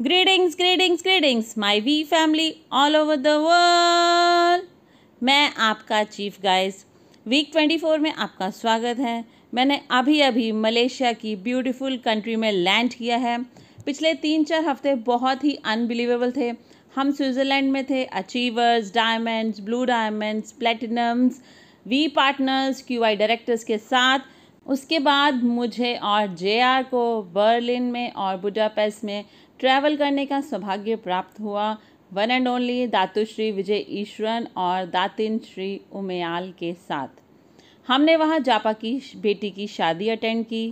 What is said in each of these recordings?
Greetings greetings greetings my V family all over the world मैं आपका chief guys week 24 में आपका स्वागत है। मैंने अभी अभी मलेशिया की ब्यूटीफुल कंट्री में लैंड किया है। पिछले तीन चार हफ़्ते बहुत ही अनबिलीवेबल थे। हम स्विट्ज़रलैंड में थे achievers diamonds blue diamonds platinums V partners Q I directors के साथ। उसके बाद मुझे और जे आर को बर्लिन में और बुडापेस्ट में ट्रैवल करने का सौभाग्य प्राप्त हुआ। One and only Dato Sri Vijay Eswaran और दातिन श्री उमयाल के साथ। हमने वहाँ जापा की बेटी की शादी अटेंड की।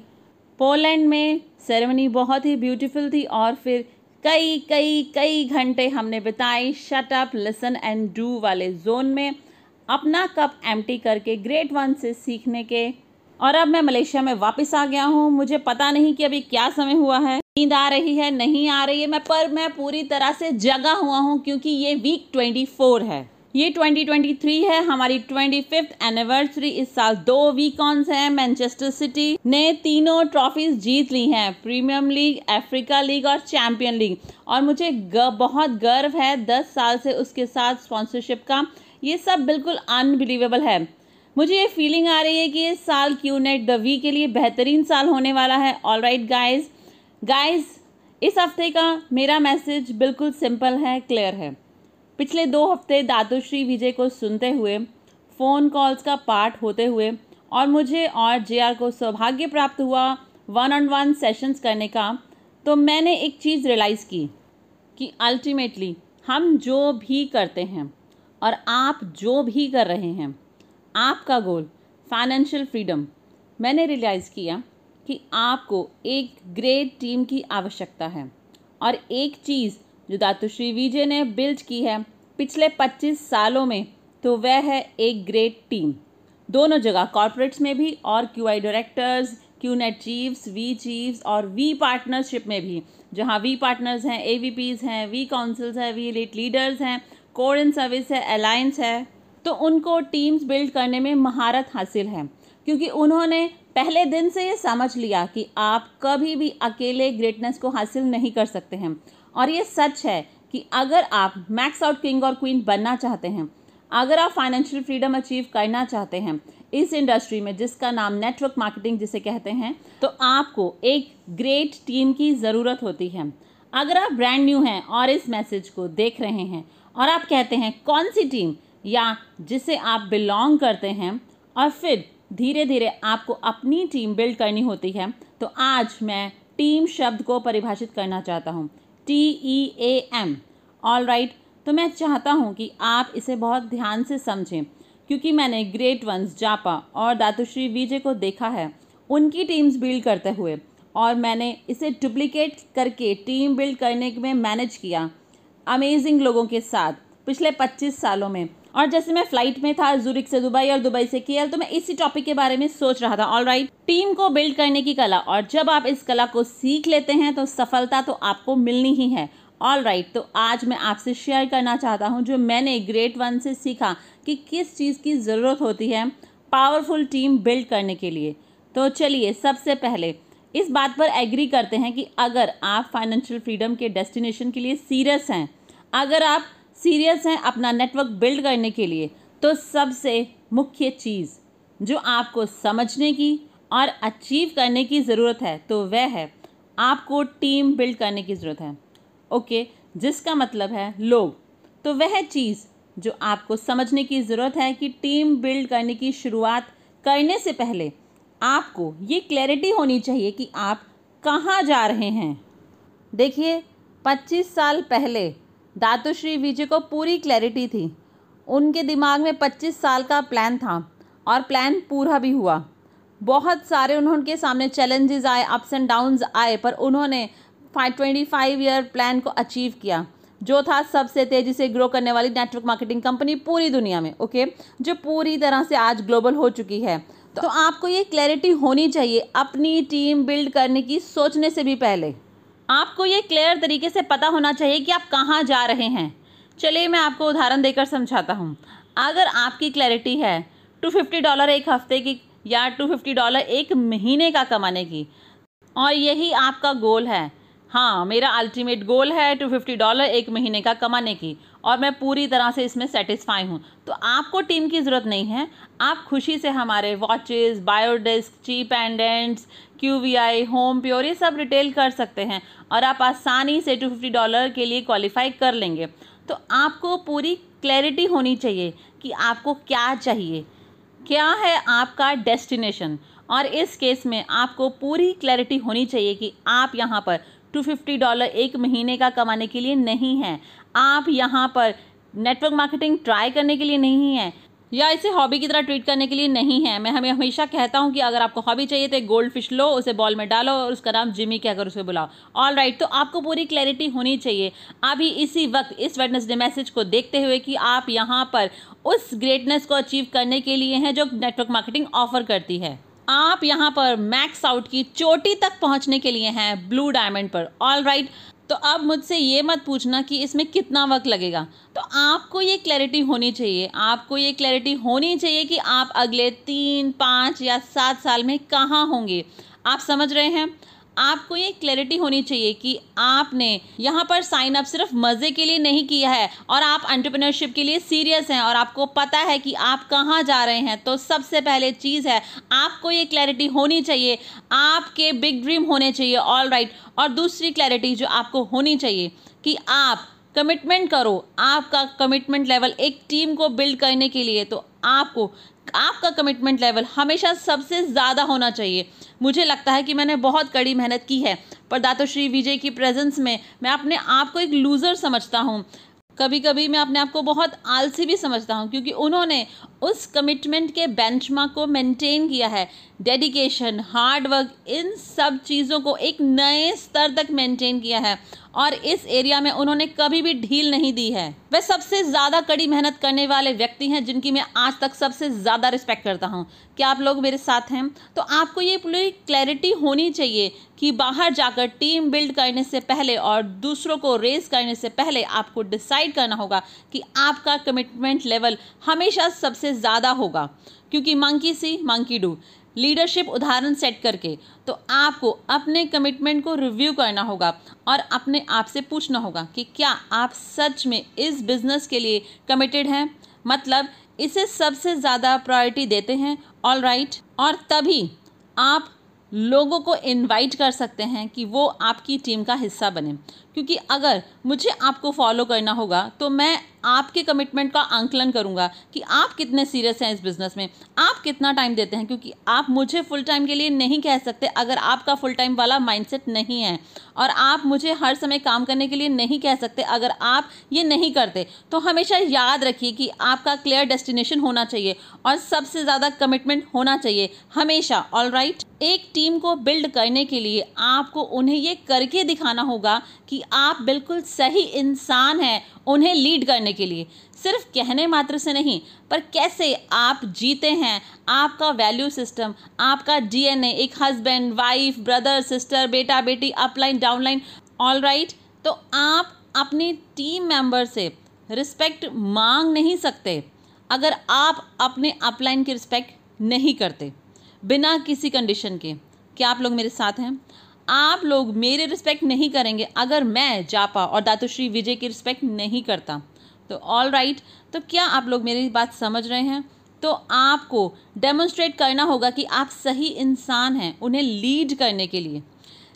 पोलैंड में सेरेमनी बहुत ही ब्यूटीफुल थी और फिर कई कई कई घंटे हमने बिताए shut up listen and do वाले जोन में। अपना कप एम्प्टी करके ग्रेट वन से सीखने के और अब मैं मलेशिया में वापस आ गया हूँ। मुझे पता नहीं कि अभी क्या समय हुआ है। नींद आ रही है नहीं आ रही है। मैं पर मैं पूरी तरह से जगा हुआ हूँ क्योंकि ये वीक ट्वेंटी फोर है। ये 2023 है। हमारी ट्वेंटी फिफ्थ एनिवर्सरी इस साल दो वीक वीकॉन्स हैं। मैनचेस्टर सिटी ने तीनों ट्रॉफीज जीत ली हैं। प्रीमियम लीग अफ्रीका लीग और चैंपियन लीग और मुझे ग, बहुत गर्व है दस साल से उसके साथ स्पॉन्सरशिप का। ये सब बिल्कुल अनबिलीवेबल है। मुझे ये फीलिंग आ रही है कि इस साल क्यू नेट द वी के लिए बेहतरीन साल होने वाला है। ऑल राइट गाइज़ गाइज़ इस हफ़्ते का मेरा मैसेज बिल्कुल सिंपल है क्लियर है। पिछले दो हफ़्ते दातुश्री विजय को सुनते हुए फ़ोन कॉल्स का पार्ट होते हुए और मुझे और जेआर को सौभाग्य प्राप्त हुआ वन ऑन वन सेशंस करने का तो मैंने एक चीज़ रियलाइज़ की कि अल्टीमेटली हम जो भी करते हैं और आप जो भी कर रहे हैं आपका गोल फाइनेंशियल फ्रीडम मैंने रियलाइज़ किया कि आपको एक ग्रेट टीम की आवश्यकता है और एक चीज़ जो दातुश्री विजय ने बिल्ड की है पिछले 25 सालों में तो वह है एक ग्रेट टीम दोनों जगह कॉरपोरेट्स में भी और Q I directors Q net chiefs V chiefs और वी पार्टनरशिप में भी, जहाँ वी पार्टनर्स हैं ए वी पीज़ हैं वी काउंसिल्स हैं वी लीडर्स हैं कोर इन सर्विस है अलायंस है। तो उनको टीम्स बिल्ड करने में महारत हासिल है, क्योंकि उन्होंने पहले दिन से ये समझ लिया कि आप कभी भी अकेले ग्रेटनेस को हासिल नहीं कर सकते हैं। और ये सच है कि अगर आप मैक्स आउट किंग और क्वीन बनना चाहते हैं, अगर आप फाइनेंशियल फ्रीडम अचीव करना चाहते हैं इस इंडस्ट्री में जिसका नाम नेटवर्क मार्केटिंग जिसे कहते हैं तो आपको एक ग्रेट टीम की ज़रूरत होती है। अगर आप ब्रांड न्यू हैं और इस मैसेज को देख रहे हैं और आप कहते हैं, कौन सी टीम या जिसे आप बिलोंग करते हैं और फिर धीरे धीरे आपको अपनी टीम बिल्ड करनी होती है तो आज मैं टीम शब्द को परिभाषित करना चाहता हूँ। T E A M all right तो मैं चाहता हूँ कि आप इसे बहुत ध्यान से समझें, क्योंकि मैंने ग्रेट वंस जापा और दातुश्री विजय को देखा है, उनकी टीम्स बिल्ड करते हुए, और मैंने इसे डुप्लीकेट करके टीम बिल्ड करने में मैनेज किया अमेजिंग लोगों के साथ, पिछले 25 सालों में। और जैसे मैं फ़्लाइट में था जूरिक से दुबई और दुबई से केएल तो मैं इसी टॉपिक के बारे में सोच रहा था। ऑल राइट टीम को बिल्ड करने की कला। और जब आप इस कला को सीख लेते हैं तो सफलता तो आपको मिलनी ही है। ऑल राइट right, तो आज मैं आपसे शेयर करना चाहता हूँ जो मैंने ग्रेट वन से सीखा कि किस चीज़ की ज़रूरत होती है पावरफुल टीम बिल्ड करने के लिए। तो चलिए सबसे पहले इस बात पर एग्री करते हैं कि अगर आप फाइनेंशियल फ्रीडम के डेस्टिनेशन के लिए सीरियस हैं अगर आप सीरियस हैं अपना नेटवर्क बिल्ड करने के लिए तो सबसे मुख्य चीज़ जो आपको समझने की और अचीव करने की ज़रूरत है तो वह है आपको टीम बिल्ड करने की ज़रूरत है। ओके, जिसका मतलब है लोग। तो वह चीज़ जो आपको समझने की ज़रूरत है कि टीम बिल्ड करने की शुरुआत करने से पहले आपको ये क्लैरिटी होनी चाहिए कि आप कहाँ जा रहे हैं। देखिए 25 साल पहले दातुश्री विजय को पूरी क्लैरिटी थी। उनके दिमाग में 25 साल का प्लान था और प्लान पूरा भी हुआ। बहुत सारे उन्होंने के सामने चैलेंजेस आए अप्स एंड डाउन्स आए, पर उन्होंने five twenty five year plan को अचीव किया, जो था सबसे तेज़ी से ग्रो करने वाली नेटवर्क मार्केटिंग कंपनी पूरी दुनिया में ओके जो पूरी तरह से आज ग्लोबल हो चुकी है। तो आपको ये क्लैरिटी होनी चाहिए अपनी टीम बिल्ड करने की सोचने से भी पहले। आपको ये क्लियर तरीके से पता होना चाहिए कि आप कहाँ जा रहे हैं। चलिए मैं आपको उदाहरण देकर समझाता हूँ। अगर आपकी क्लैरिटी है टू फिफ्टी डॉलर एक हफ़्ते की या टू फिफ्टी डॉलर एक महीने का कमाने की, और यही आपका गोल है। हाँ मेरा अल्टीमेट गोल है टू फिफ्टी डॉलर एक महीने का कमाने की, और मैं पूरी तरह से इसमें सेटिस्फाई हूँ। तो आपको टीम की ज़रूरत नहीं है। आप खुशी से हमारे वॉचेस बायोडिस्क चीप एंडेंट्स Q V I home pure ये सब रिटेल कर सकते हैं और आप आसानी से टू फिफ्टी डॉलर के लिए क्वालिफाई कर लेंगे। तो आपको पूरी क्लैरिटी होनी चाहिए कि आपको क्या चाहिए, क्या है आपका डेस्टिनेशन और इस केस में आपको पूरी क्लैरिटी होनी चाहिए कि आप यहाँ पर टू फिफ्टी डॉलर एक महीने का कमाने के लिए नहीं है। आप यहाँ पर नेटवर्क मार्केटिंग ट्राई करने के लिए नहीं है। या इसे हॉबी की तरह ट्रीट करने के लिए नहीं है। मैं हमें हमेशा कहता हूँ कि अगर आपको हॉबी चाहिए तो एक गोल्ड फ़िश लो उसे बॉल में डालो और उसका नाम जिमी कहकर उसे बुलाओ। ऑल राइट right, तो आपको पूरी क्लैरिटी होनी चाहिए। अभी इसी वक्त इस वेडनेसडे मैसेज को देखते हुए कि आप यहाँ पर उस ग्रेटनेस को अचीव करने के लिए हैं जो नेटवर्क मार्केटिंग ऑफ़र करती है। आप यहाँ पर मैक्स आउट की चोटी तक पहुँचने के लिए हैं ब्लू डायमंड पर। ऑल राइट तो अब मुझसे ये मत पूछना कि इसमें कितना वक्त लगेगा। तो आपको ये क्लैरिटी होनी चाहिए। आपको ये क्लैरिटी होनी चाहिए कि आप अगले तीन, पाँच या सात साल में कहाँ होंगे। आप समझ रहे हैं? आपको ये क्लैरिटी होनी चाहिए कि आपने यहाँ पर साइन अप सिर्फ़ मज़े के लिए नहीं किया है और आप एंटरप्रेन्योरशिप के लिए सीरियस हैं और आपको पता है कि आप कहाँ जा रहे हैं तो सबसे पहले चीज़ है, आपको ये क्लैरिटी होनी चाहिए, आपके बिग ड्रीम होने चाहिए ऑल राइट right. और दूसरी क्लैरिटी जो आपको होनी चाहिए कि आप कमिटमेंट करो, आपका कमिटमेंट लेवल एक टीम को बिल्ड करने के लिए तो आपको, आपका कमिटमेंट लेवल हमेशा सबसे ज़्यादा होना चाहिए। मुझे लगता है कि मैंने बहुत कड़ी मेहनत की है पर दातोश्री विजय की प्रेजेंस में मैं अपने आप को एक लूज़र समझता हूँ। कभी कभी मैं अपने आप को बहुत आलसी भी समझता हूँ, क्योंकि उन्होंने उस कमिटमेंट के बेंचमार्क को मेंटेन किया है। डेडिकेशन हार्डवर्क इन सब चीज़ों को एक नए स्तर तक मेंटेन किया है। और इस एरिया में उन्होंने कभी भी ढील नहीं दी है। वे सबसे ज़्यादा कड़ी मेहनत करने वाले व्यक्ति हैं, जिनकी मैं आज तक सबसे ज़्यादा रिस्पेक्ट करता हूँ। क्या आप लोग मेरे साथ हैं? तो आपको ये पूरी क्लैरिटी होनी चाहिए कि बाहर जाकर टीम बिल्ड करने से पहले और दूसरों को रेस करने से पहले आपको डिसाइड करना होगा कि आपका कमिटमेंट लेवल हमेशा सबसे ज़्यादा होगा। क्योंकि monkey see, monkey do leadership उदाहरण सेट करके। तो आपको अपने कमिटमेंट को रिव्यू करना होगा और अपने आप से पूछना होगा कि क्या आप सच में इस बिज़नेस के लिए कमिटेड हैं? मतलब इसे सबसे ज़्यादा प्रायोरिटी देते हैं ऑल राइट right? और तभी आप लोगों को इनवाइट कर सकते हैं कि वो आपकी टीम का हिस्सा बने। क्योंकि अगर मुझे आपको फॉलो करना होगा तो मैं आपके कमिटमेंट का आंकलन करूँगा कि आप कितने सीरियस हैं इस बिज़नेस में। आप कितना टाइम देते हैं? क्योंकि आप मुझे फुल टाइम के लिए नहीं कह सकते अगर आपका फुल टाइम वाला माइंडसेट नहीं है। और आप मुझे हर समय काम करने के लिए नहीं कह सकते अगर आप ये नहीं करते। तो हमेशा याद रखिए कि आपका क्लियर डेस्टिनेशन होना चाहिए और सबसे ज़्यादा कमिटमेंट होना चाहिए। हमेशा ऑल राइट एक टीम को बिल्ड करने के लिए आपको उन्हें ये करके दिखाना होगा कि आप बिल्कुल सही इंसान हैं, उन्हें लीड करने के लिए। सिर्फ़ कहने मात्र से नहीं, पर कैसे आप जीते हैं, आपका वैल्यू सिस्टम आपका डीएनए एक हस्बैंड वाइफ ब्रदर सिस्टर बेटा, बेटी अपलाइन डाउनलाइन ऑल राइट तो आप अपनी टीम मेंबर से रिस्पेक्ट मांग नहीं सकते, अगर आप अपने अपलाइन की रिस्पेक्ट नहीं करते, बिना किसी कंडीशन के। क्या आप लोग मेरे साथ हैं? आप लोग मेरे रिस्पेक्ट नहीं करेंगे अगर मैं जापा और दातुश्री विजय की रिस्पेक्ट नहीं करता। तो ऑल राइट right, तो क्या आप लोग मेरी बात समझ रहे हैं? तो आपको डेमोन्स्ट्रेट करना होगा कि आप सही इंसान हैं उन्हें लीड करने के लिए।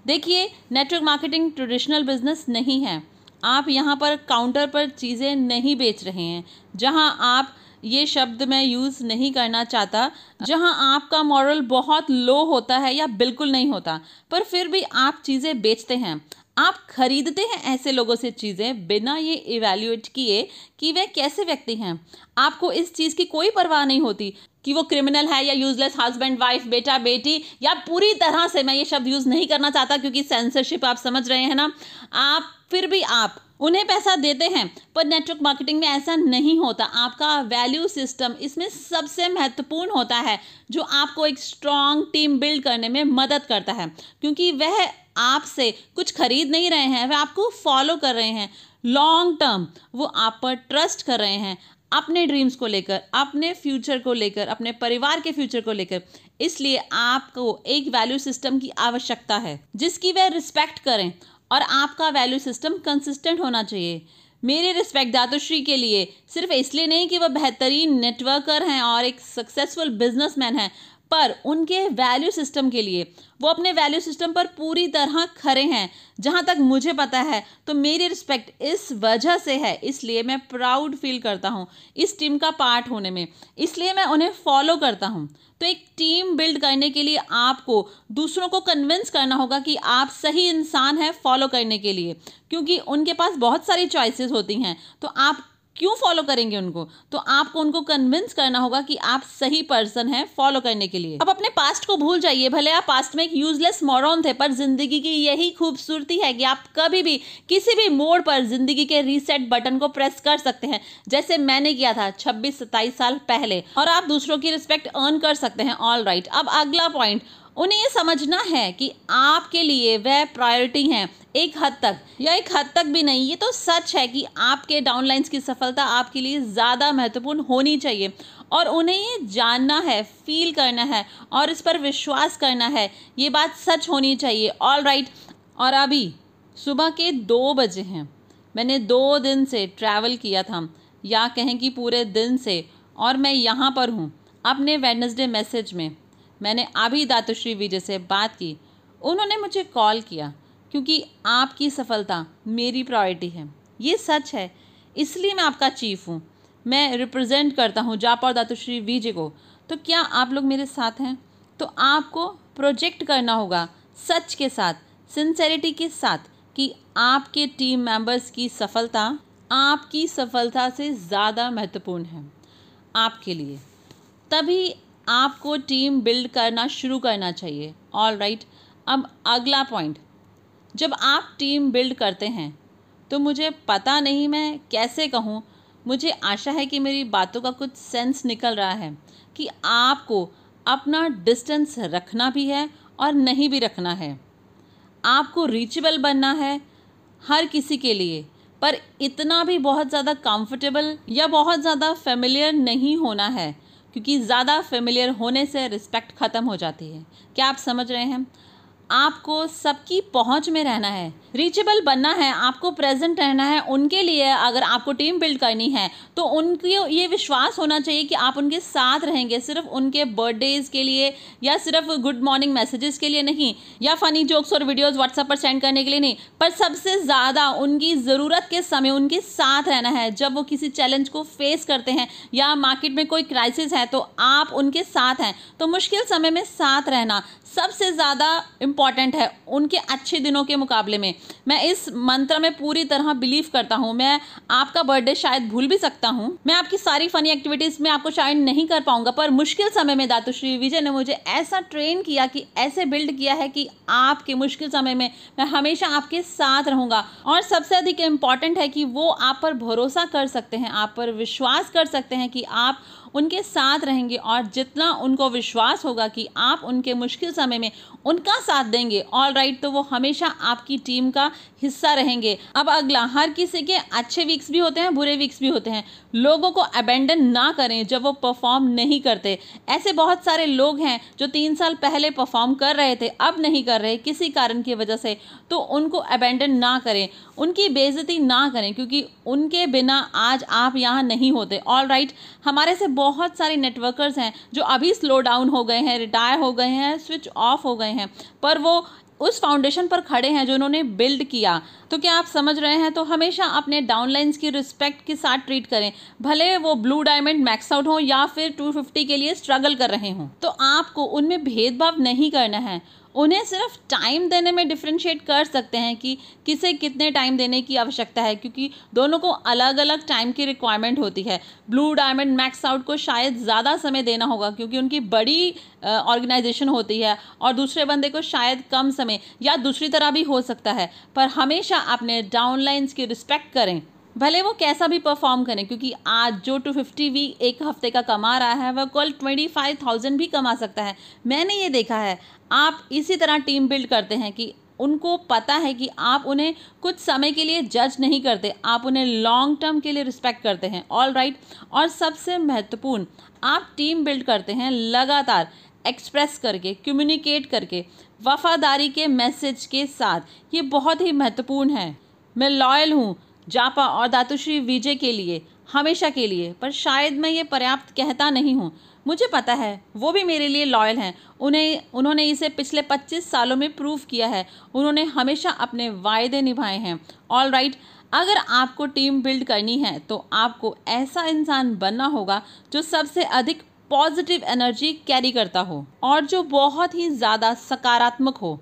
देखिए नेटवर्क मार्केटिंग ट्रेडिशनल बिज़नेस नहीं है। आप यहाँ पर काउंटर पर चीज़ें नहीं बेच रहे हैं। जहाँ आप ये शब्द मैं यूज़ नहीं करना चाहता जहाँ आपका मॉरल बहुत लो होता है या बिल्कुल नहीं होता पर फिर भी आप चीज़ें बेचते हैं। आप खरीदते हैं ऐसे लोगों से चीज़ें बिना ये इवेल्यूएट किए कि वे कैसे व्यक्ति हैं। आपको इस चीज़ की कोई परवाह नहीं होती कि वो क्रिमिनल है या यूजलेस हस्बैंड वाइफ बेटा, बेटी, या पूरी तरह से मैं ये शब्द यूज़ नहीं करना चाहता क्योंकि सेंसरशिप आप समझ रहे हैं ना। आप, फिर भी आप उन्हें पैसा देते हैं, पर नेटवर्क मार्केटिंग में ऐसा नहीं होता। आपका वैल्यू सिस्टम इसमें सबसे महत्वपूर्ण होता है, जो आपको एक स्ट्रॉन्ग टीम बिल्ड करने में मदद करता है, क्योंकि वह आपसे कुछ खरीद नहीं रहे हैं, वह आपको फॉलो कर रहे हैं। लॉन्ग टर्म वो आप पर ट्रस्ट कर रहे हैं, अपने ड्रीम्स को लेकर, अपने फ्यूचर को लेकर, अपने परिवार के फ्यूचर को लेकर। इसलिए आपको एक वैल्यू सिस्टम की आवश्यकता है, जिसकी वह रिस्पेक्ट करें। और आपका वैल्यू सिस्टम कंसिस्टेंट होना चाहिए। मेरे रिस्पेक्ट दातुश्री के लिए। सिर्फ़ इसलिए नहीं कि वह बेहतरीन नेटवर्कर हैं और एक सक्सेसफुल बिजनेसमैन हैं। पर उनके वैल्यू सिस्टम के लिए, वो अपने वैल्यू सिस्टम पर पूरी तरह खरे हैं। जहाँ तक मुझे पता है तो मेरी रिस्पेक्ट इस वजह से है, इसलिए मैं प्राउड फील करता हूँ इस टीम का पार्ट होने में। इसलिए मैं उन्हें फॉलो करता हूँ। तो एक टीम बिल्ड करने के लिए आपको, दूसरों को कन्विंस करना होगा कि आप सही इंसान हैं फॉलो करने के लिए, क्योंकि उनके पास बहुत सारी चॉइसेस होती हैं। तो आप क्यों फॉलो करेंगे उनको? तो आपको उनको कन्विंस करना होगा कि आप सही पर्सन हैं फॉलो करने के लिए। अब अपने पास्ट को भूल जाइए, भले आप पास्ट में एक यूजलेस मॉरॉन थे, पर ज़िंदगी की यही खूबसूरती है कि आप कभी भी, किसी भी मोड़ पर ज़िंदगी के रीसेट बटन को प्रेस कर सकते हैं। जैसे मैंने किया था छब्बीस सत्ताईस साल पहले, और आप दूसरों की रिस्पेक्ट अर्न कर सकते हैं। All right right. अब अगला पॉइंट उन्हें ये समझना है कि आपके लिए वह प्रायोरिटी हैं, एक हद तक। या एक हद तक भी नहीं, ये तो सच है कि आपके डाउनलाइंस की सफलता आपके लिए ज़्यादा महत्वपूर्ण होनी चाहिए। और उन्हें ये जानना है फील करना है और इस पर विश्वास करना है, ये बात सच होनी चाहिए। ऑल राइट और अभी सुबह के दो बजे हैं। मैंने दो दिन से ट्रैवल किया था, या कहें कि पूरे दिन से, और मैं यहाँ पर हूँ, अपने वेडनेसडे मैसेज में। मैंने अभी दातुश्री विजय से बात की। उन्होंने मुझे कॉल किया, क्योंकि आपकी सफलता मेरी प्रायोरिटी है। ये सच है, इसलिए मैं आपका चीफ हूँ। मैं रिप्रेजेंट करता हूँ जापा दातुश्री विजय को। तो क्या आप लोग मेरे साथ हैं? तो आपको प्रोजेक्ट करना होगा सच के साथ, सिंसेरिटी के साथ, कि आपके टीम मेंबर्स की सफलता, आपकी सफलता से ज़्यादा महत्वपूर्ण है, आपके लिए। तभी आपको टीम बिल्ड करना शुरू करना चाहिए। All right right? अब अगला पॉइंट जब आप टीम बिल्ड करते हैं तो मुझे पता नहीं मैं कैसे कहूँ। मुझे आशा है कि मेरी बातों का कुछ सेंस निकल रहा है कि आपको अपना डिस्टेंस रखना भी है और नहीं भी रखना है। आपको रीचेबल बनना है हर किसी के लिए, पर इतना भी बहुत ज़्यादा कंफर्टेबल या बहुत ज़्यादा फेमिलियर नहीं होना है। क्योंकि ज़्यादा फेमिलियर होने से रिस्पेक्ट ख़त्म हो जाती है। क्या आप समझ रहे हैं? आपको सबकी पहुँच में रहना है। रीचेबल बनना है, आपको प्रेजेंट रहना है, उनके लिए अगर आपको टीम बिल्ड करनी है तो उनकी, ये विश्वास होना चाहिए कि आप उनके साथ रहेंगे, सिर्फ़ उनके बर्थडेज़ के लिए या सिर्फ़ गुड मॉर्निंग मैसेजेस के लिए नहीं, या फ़नी जोक्स और वीडियोज़ व्हाट्सएप पर सेंड करने के लिए नहीं, पर सबसे ज़्यादा उनकी ज़रूरत के समय उनके साथ रहना है। जब वो किसी चैलेंज को फेस करते हैं या मार्केट में कोई क्राइसिस है तो आप उनके साथ हैं। तो मुश्किल समय में साथ रहना सबसे ज़्यादा इंपॉर्टेंट है उनके अच्छे दिनों के मुकाबले में। मैं इस मंत्र में पूरी तरह बिलीव करता हूँ। मैं आपका बर्थडे शायद भूल भी सकता हूँ। मैं आपकी सारी फनी एक्टिविटीज़ में आपको शायद नहीं कर पाऊँगा, पर मुश्किल समय में दातुश्री विजय ने मुझे ऐसा ट्रेन किया कि, ऐसे बिल्ड किया है कि आपके मुश्किल समय में मैं हमेशा आपके साथ रहूँगा। और सबसे अधिक इंपॉर्टेंट है कि वो आप पर भरोसा कर सकते हैं, आप पर विश्वास कर सकते हैं कि आप उनके साथ रहेंगे और जितना उनको विश्वास होगा कि आप उनके मुश्किल समय में उनका साथ देंगे। ऑल राइट right, तो वो हमेशा आपकी टीम का हिस्सा रहेंगे। अब अगला हर किसी के अच्छे वीक्स भी होते हैं बुरे वीक्स भी होते हैं। लोगों को अबेंडन ना करें जब वो परफॉर्म नहीं करते। ऐसे बहुत सारे लोग हैं जो तीन साल पहले परफॉर्म कर रहे थे अब नहीं कर रहे किसी कारण की वजह से। तो उनको अबेंडन ना करें। उनकी बेइज्जती ना करें क्योंकि उनके बिना आज आप यहाँ नहीं होते। ऑल राइट right, हमारे से बहुत सारे नेटवर्कर्स हैं जो अभी स्लो डाउन हो गए हैं रिटायर हो गए हैं स्विच ऑफ़ हो गए हैं। पर वो उस फाउंडेशन पर खड़े हैं जो उन्होंने बिल्ड किया। तो क्या आप समझ रहे हैं? तो हमेशा अपने डाउनलाइंस की रिस्पेक्ट के साथ ट्रीट करें। भले वो ब्लू डायमंड मैक्स आउट हो या फिर 250 के लिए स्ट्रगल कर रहे हों। तो आपको उनमें भेदभाव नहीं करना है। उन्हें सिर्फ़ टाइम देने में डिफ्रेंशिएट कर सकते हैं कि किसे कितने टाइम देने की आवश्यकता है, क्योंकि दोनों को अलग अलग टाइम की रिक्वायरमेंट होती है। ब्लू डायमंड मैक्स आउट को शायद ज़्यादा समय देना होगा, क्योंकि उनकी बड़ी ऑर्गेनाइजेशन होती है, और दूसरे बंदे को शायद कम समय या दूसरी तरह भी हो सकता है। पर हमेशा अपने डाउनलाइंस की रिस्पेक्ट करें। भले वो कैसा भी परफॉर्म करें, क्योंकि आज जो टू फिफ्टी वी एक हफ़्ते का कमा रहा है, वह कल ट्वेंटी फाइव थाउज़ेंड भी कमा सकता है। मैंने ये देखा है, आप इसी तरह टीम बिल्ड करते हैं कि उनको पता है कि आप उन्हें कुछ समय के लिए जज नहीं करते, आप उन्हें लॉन्ग टर्म के लिए रिस्पेक्ट करते हैं। All right right? और सबसे महत्वपूर्ण, आप टीम बिल्ड करते हैं लगातार एक्सप्रेस करके कम्युनिकेट करके, वफादारी के मैसेज के साथ। ये बहुत ही महत्वपूर्ण है। मैं लॉयल हूँ जापा और दातुश्री विजय के लिए हमेशा के लिए पर शायद मैं ये पर्याप्त कहता नहीं हूँ। मुझे पता है वो भी मेरे लिए लॉयल हैं। उन्हें उन्होंने इसे पिछले 25 सालों में प्रूव किया है। उन्होंने हमेशा अपने वायदे निभाए हैं। ऑल राइट right, अगर आपको टीम बिल्ड करनी है तो आपको ऐसा इंसान बनना होगा जो सबसे अधिक पॉजिटिव एनर्जी कैरी करता हो और जो बहुत ही ज़्यादा सकारात्मक हो।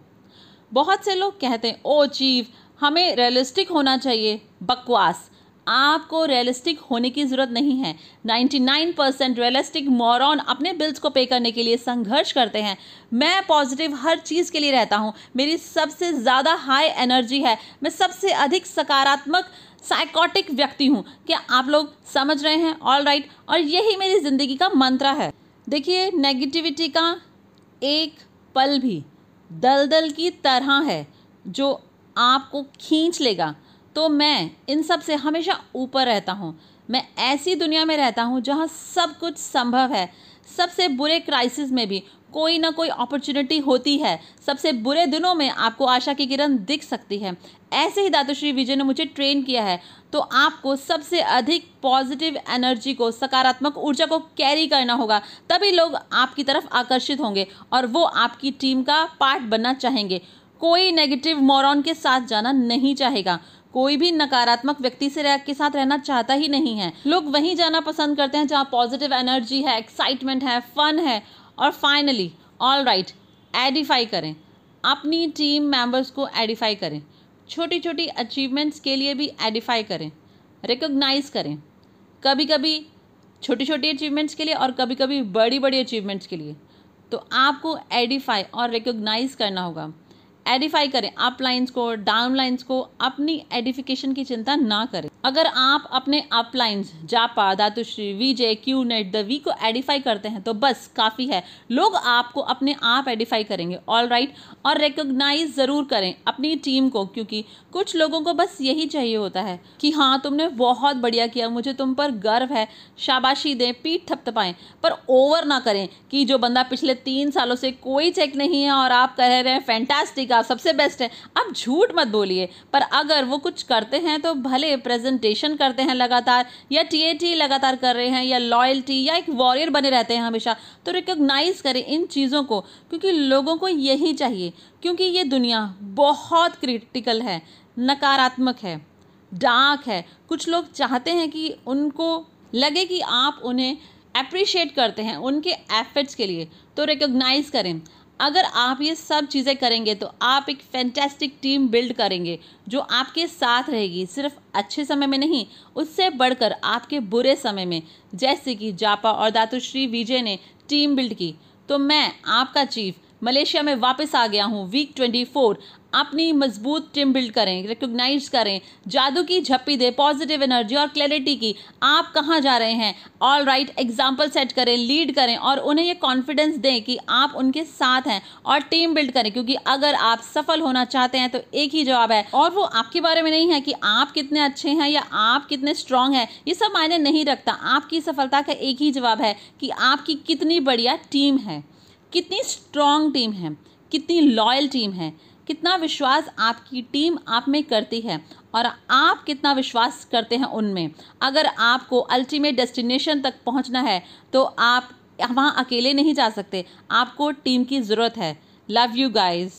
बहुत से लोग कहते हैं ओ चीफ हमें रियलिस्टिक होना चाहिए। बकवास। आपको रियलिस्टिक होने की ज़रूरत नहीं है। 99 परसेंट रियलिस्टिक मॉरॉन अपने बिल्स को पे करने के लिए संघर्ष करते हैं। मैं पॉजिटिव हर चीज़ के लिए रहता हूँ। मेरी सबसे ज़्यादा हाई एनर्जी है। मैं सबसे अधिक सकारात्मक साइकोटिक व्यक्ति हूँ। क्या आप लोग समझ रहे हैं? All right right? और यही मेरी ज़िंदगी का मंत्र है। देखिए नेगेटिविटी का एक पल भी दलदल की तरह है, जो आपको खींच लेगा। तो मैं इन सबसे हमेशा ऊपर रहता हूँ। मैं ऐसी दुनिया में रहता हूँ जहाँ सब कुछ संभव है। सबसे बुरे क्राइसिस में भी कोई ना कोई अपॉर्चुनिटी होती है। सबसे बुरे दिनों में आपको आशा की किरण दिख सकती है। ऐसे ही दातुश्री विजय ने मुझे ट्रेन किया है। तो आपको सबसे अधिक पॉजिटिव एनर्जी को, सकारात्मक ऊर्जा को कैरी करना होगा। तभी लोग आपकी तरफ़ आकर्षित होंगे और वो आपकी टीम का पार्ट बनना चाहेंगे। कोई नेगेटिव मोरॉन के साथ जाना नहीं चाहेगा। कोई भी नकारात्मक व्यक्ति से के साथ रहना चाहता ही नहीं है। लोग वहीं जाना पसंद करते हैं जहाँ पॉजिटिव एनर्जी है एक्साइटमेंट है फन है। और फाइनली ऑल राइट एडिफाई करें। अपनी टीम मेंबर्स को एडिफाई करें। छोटी छोटी अचीवमेंट्स के लिए भी एडिफाई करें। रिकोगनाइज करें। कभी कभी छोटी छोटी अचीवमेंट्स के लिए और कभी कभी बड़ी बड़ी अचीवमेंट्स के लिए। तो आपको एडिफाई और रिकोगनाइज करना होगा। एडिफाई करें अप लाइन्स को डाउन लाइन्स को, अपनी एडिफिकेशन की चिंता ना करें। अगर आप अपने अप लाइन्स जापा दातुश्री Vijay Q net the V को एडिफाई करते हैं तो बस, काफ़ी है। लोग आपको अपने आप एडिफाई करेंगे ऑल राइट right? और रिकोगनाइज ज़रूर करें अपनी टीम को, क्योंकि कुछ लोगों को बस यही चाहिए होता है कि हाँ तुमने बहुत बढ़िया किया, मुझे तुम पर गर्व है, शाबाशी दें, पीठ थपथपाएँ। पर ओवर ना करें कि जो बंदा पिछले तीन सालों से कोई चेक नहीं है और आप कह रहे हैं फैंटास्टिक आप सबसे बेस्ट है। आप झूठ मत बोलिए, पर अगर वो कुछ करते हैं तो भले प्रेजेंटेशन करते हैं लगातार, या टी लगातार कर रहे हैं, या लॉयल्टी या एक वॉरियर बने रहते हैं हमेशा तो रिकोगनाइज करें इन चीज़ों को, क्योंकि लोगों को यही चाहिए, क्योंकि ये दुनिया बहुत क्रिटिकल है, नकारात्मक है डार्क है। कुछ लोग चाहते हैं कि उनको लगे कि आप उन्हें अप्रिशिएट करते हैं, उनके एफर्ट्स के लिए तो रिकोगनाइज करें। अगर आप ये सब चीज़ें करेंगे तो आप एक फैंटेस्टिक टीम बिल्ड करेंगे, जो आपके साथ रहेगी, सिर्फ़ अच्छे समय में नहीं, उससे बढ़कर आपके बुरे समय में। जैसे कि जापा और दातुश्री विजय ने टीम बिल्ड की तो मैं आपका चीफ मलेशिया में वापस आ गया हूँ वीक ट्वेंटी फोर अपनी मज़बूत टीम बिल्ड करें रिकोगनाइज करें। जादू की झप्पी दें पॉजिटिव एनर्जी और क्लैरिटी की। आप कहाँ जा रहे हैं? ऑल राइट एग्ज़ाम्पल सेट करें लीड करें और उन्हें ये कॉन्फिडेंस दें कि आप उनके साथ हैं और टीम बिल्ड करें। क्योंकि अगर आप सफल होना चाहते हैं तो एक ही जवाब है। और वो आपके बारे में नहीं है कि आप कितने अच्छे हैं या आप कितने स्ट्रांग हैं। ये सब मायने नहीं रखता। आपकी सफलता का एक ही जवाब है कि आपकी कितनी बढ़िया टीम है, कितनी स्ट्रांग टीम है, कितनी लॉयल टीम है। कितना विश्वास आपकी टीम आप में करती है और आप कितना विश्वास करते हैं उनमें। अगर आपको अल्टीमेट डेस्टिनेशन तक पहुँचना है तो आप वहाँ अकेले नहीं जा सकते। आपको टीम की ज़रूरत है। Love you guys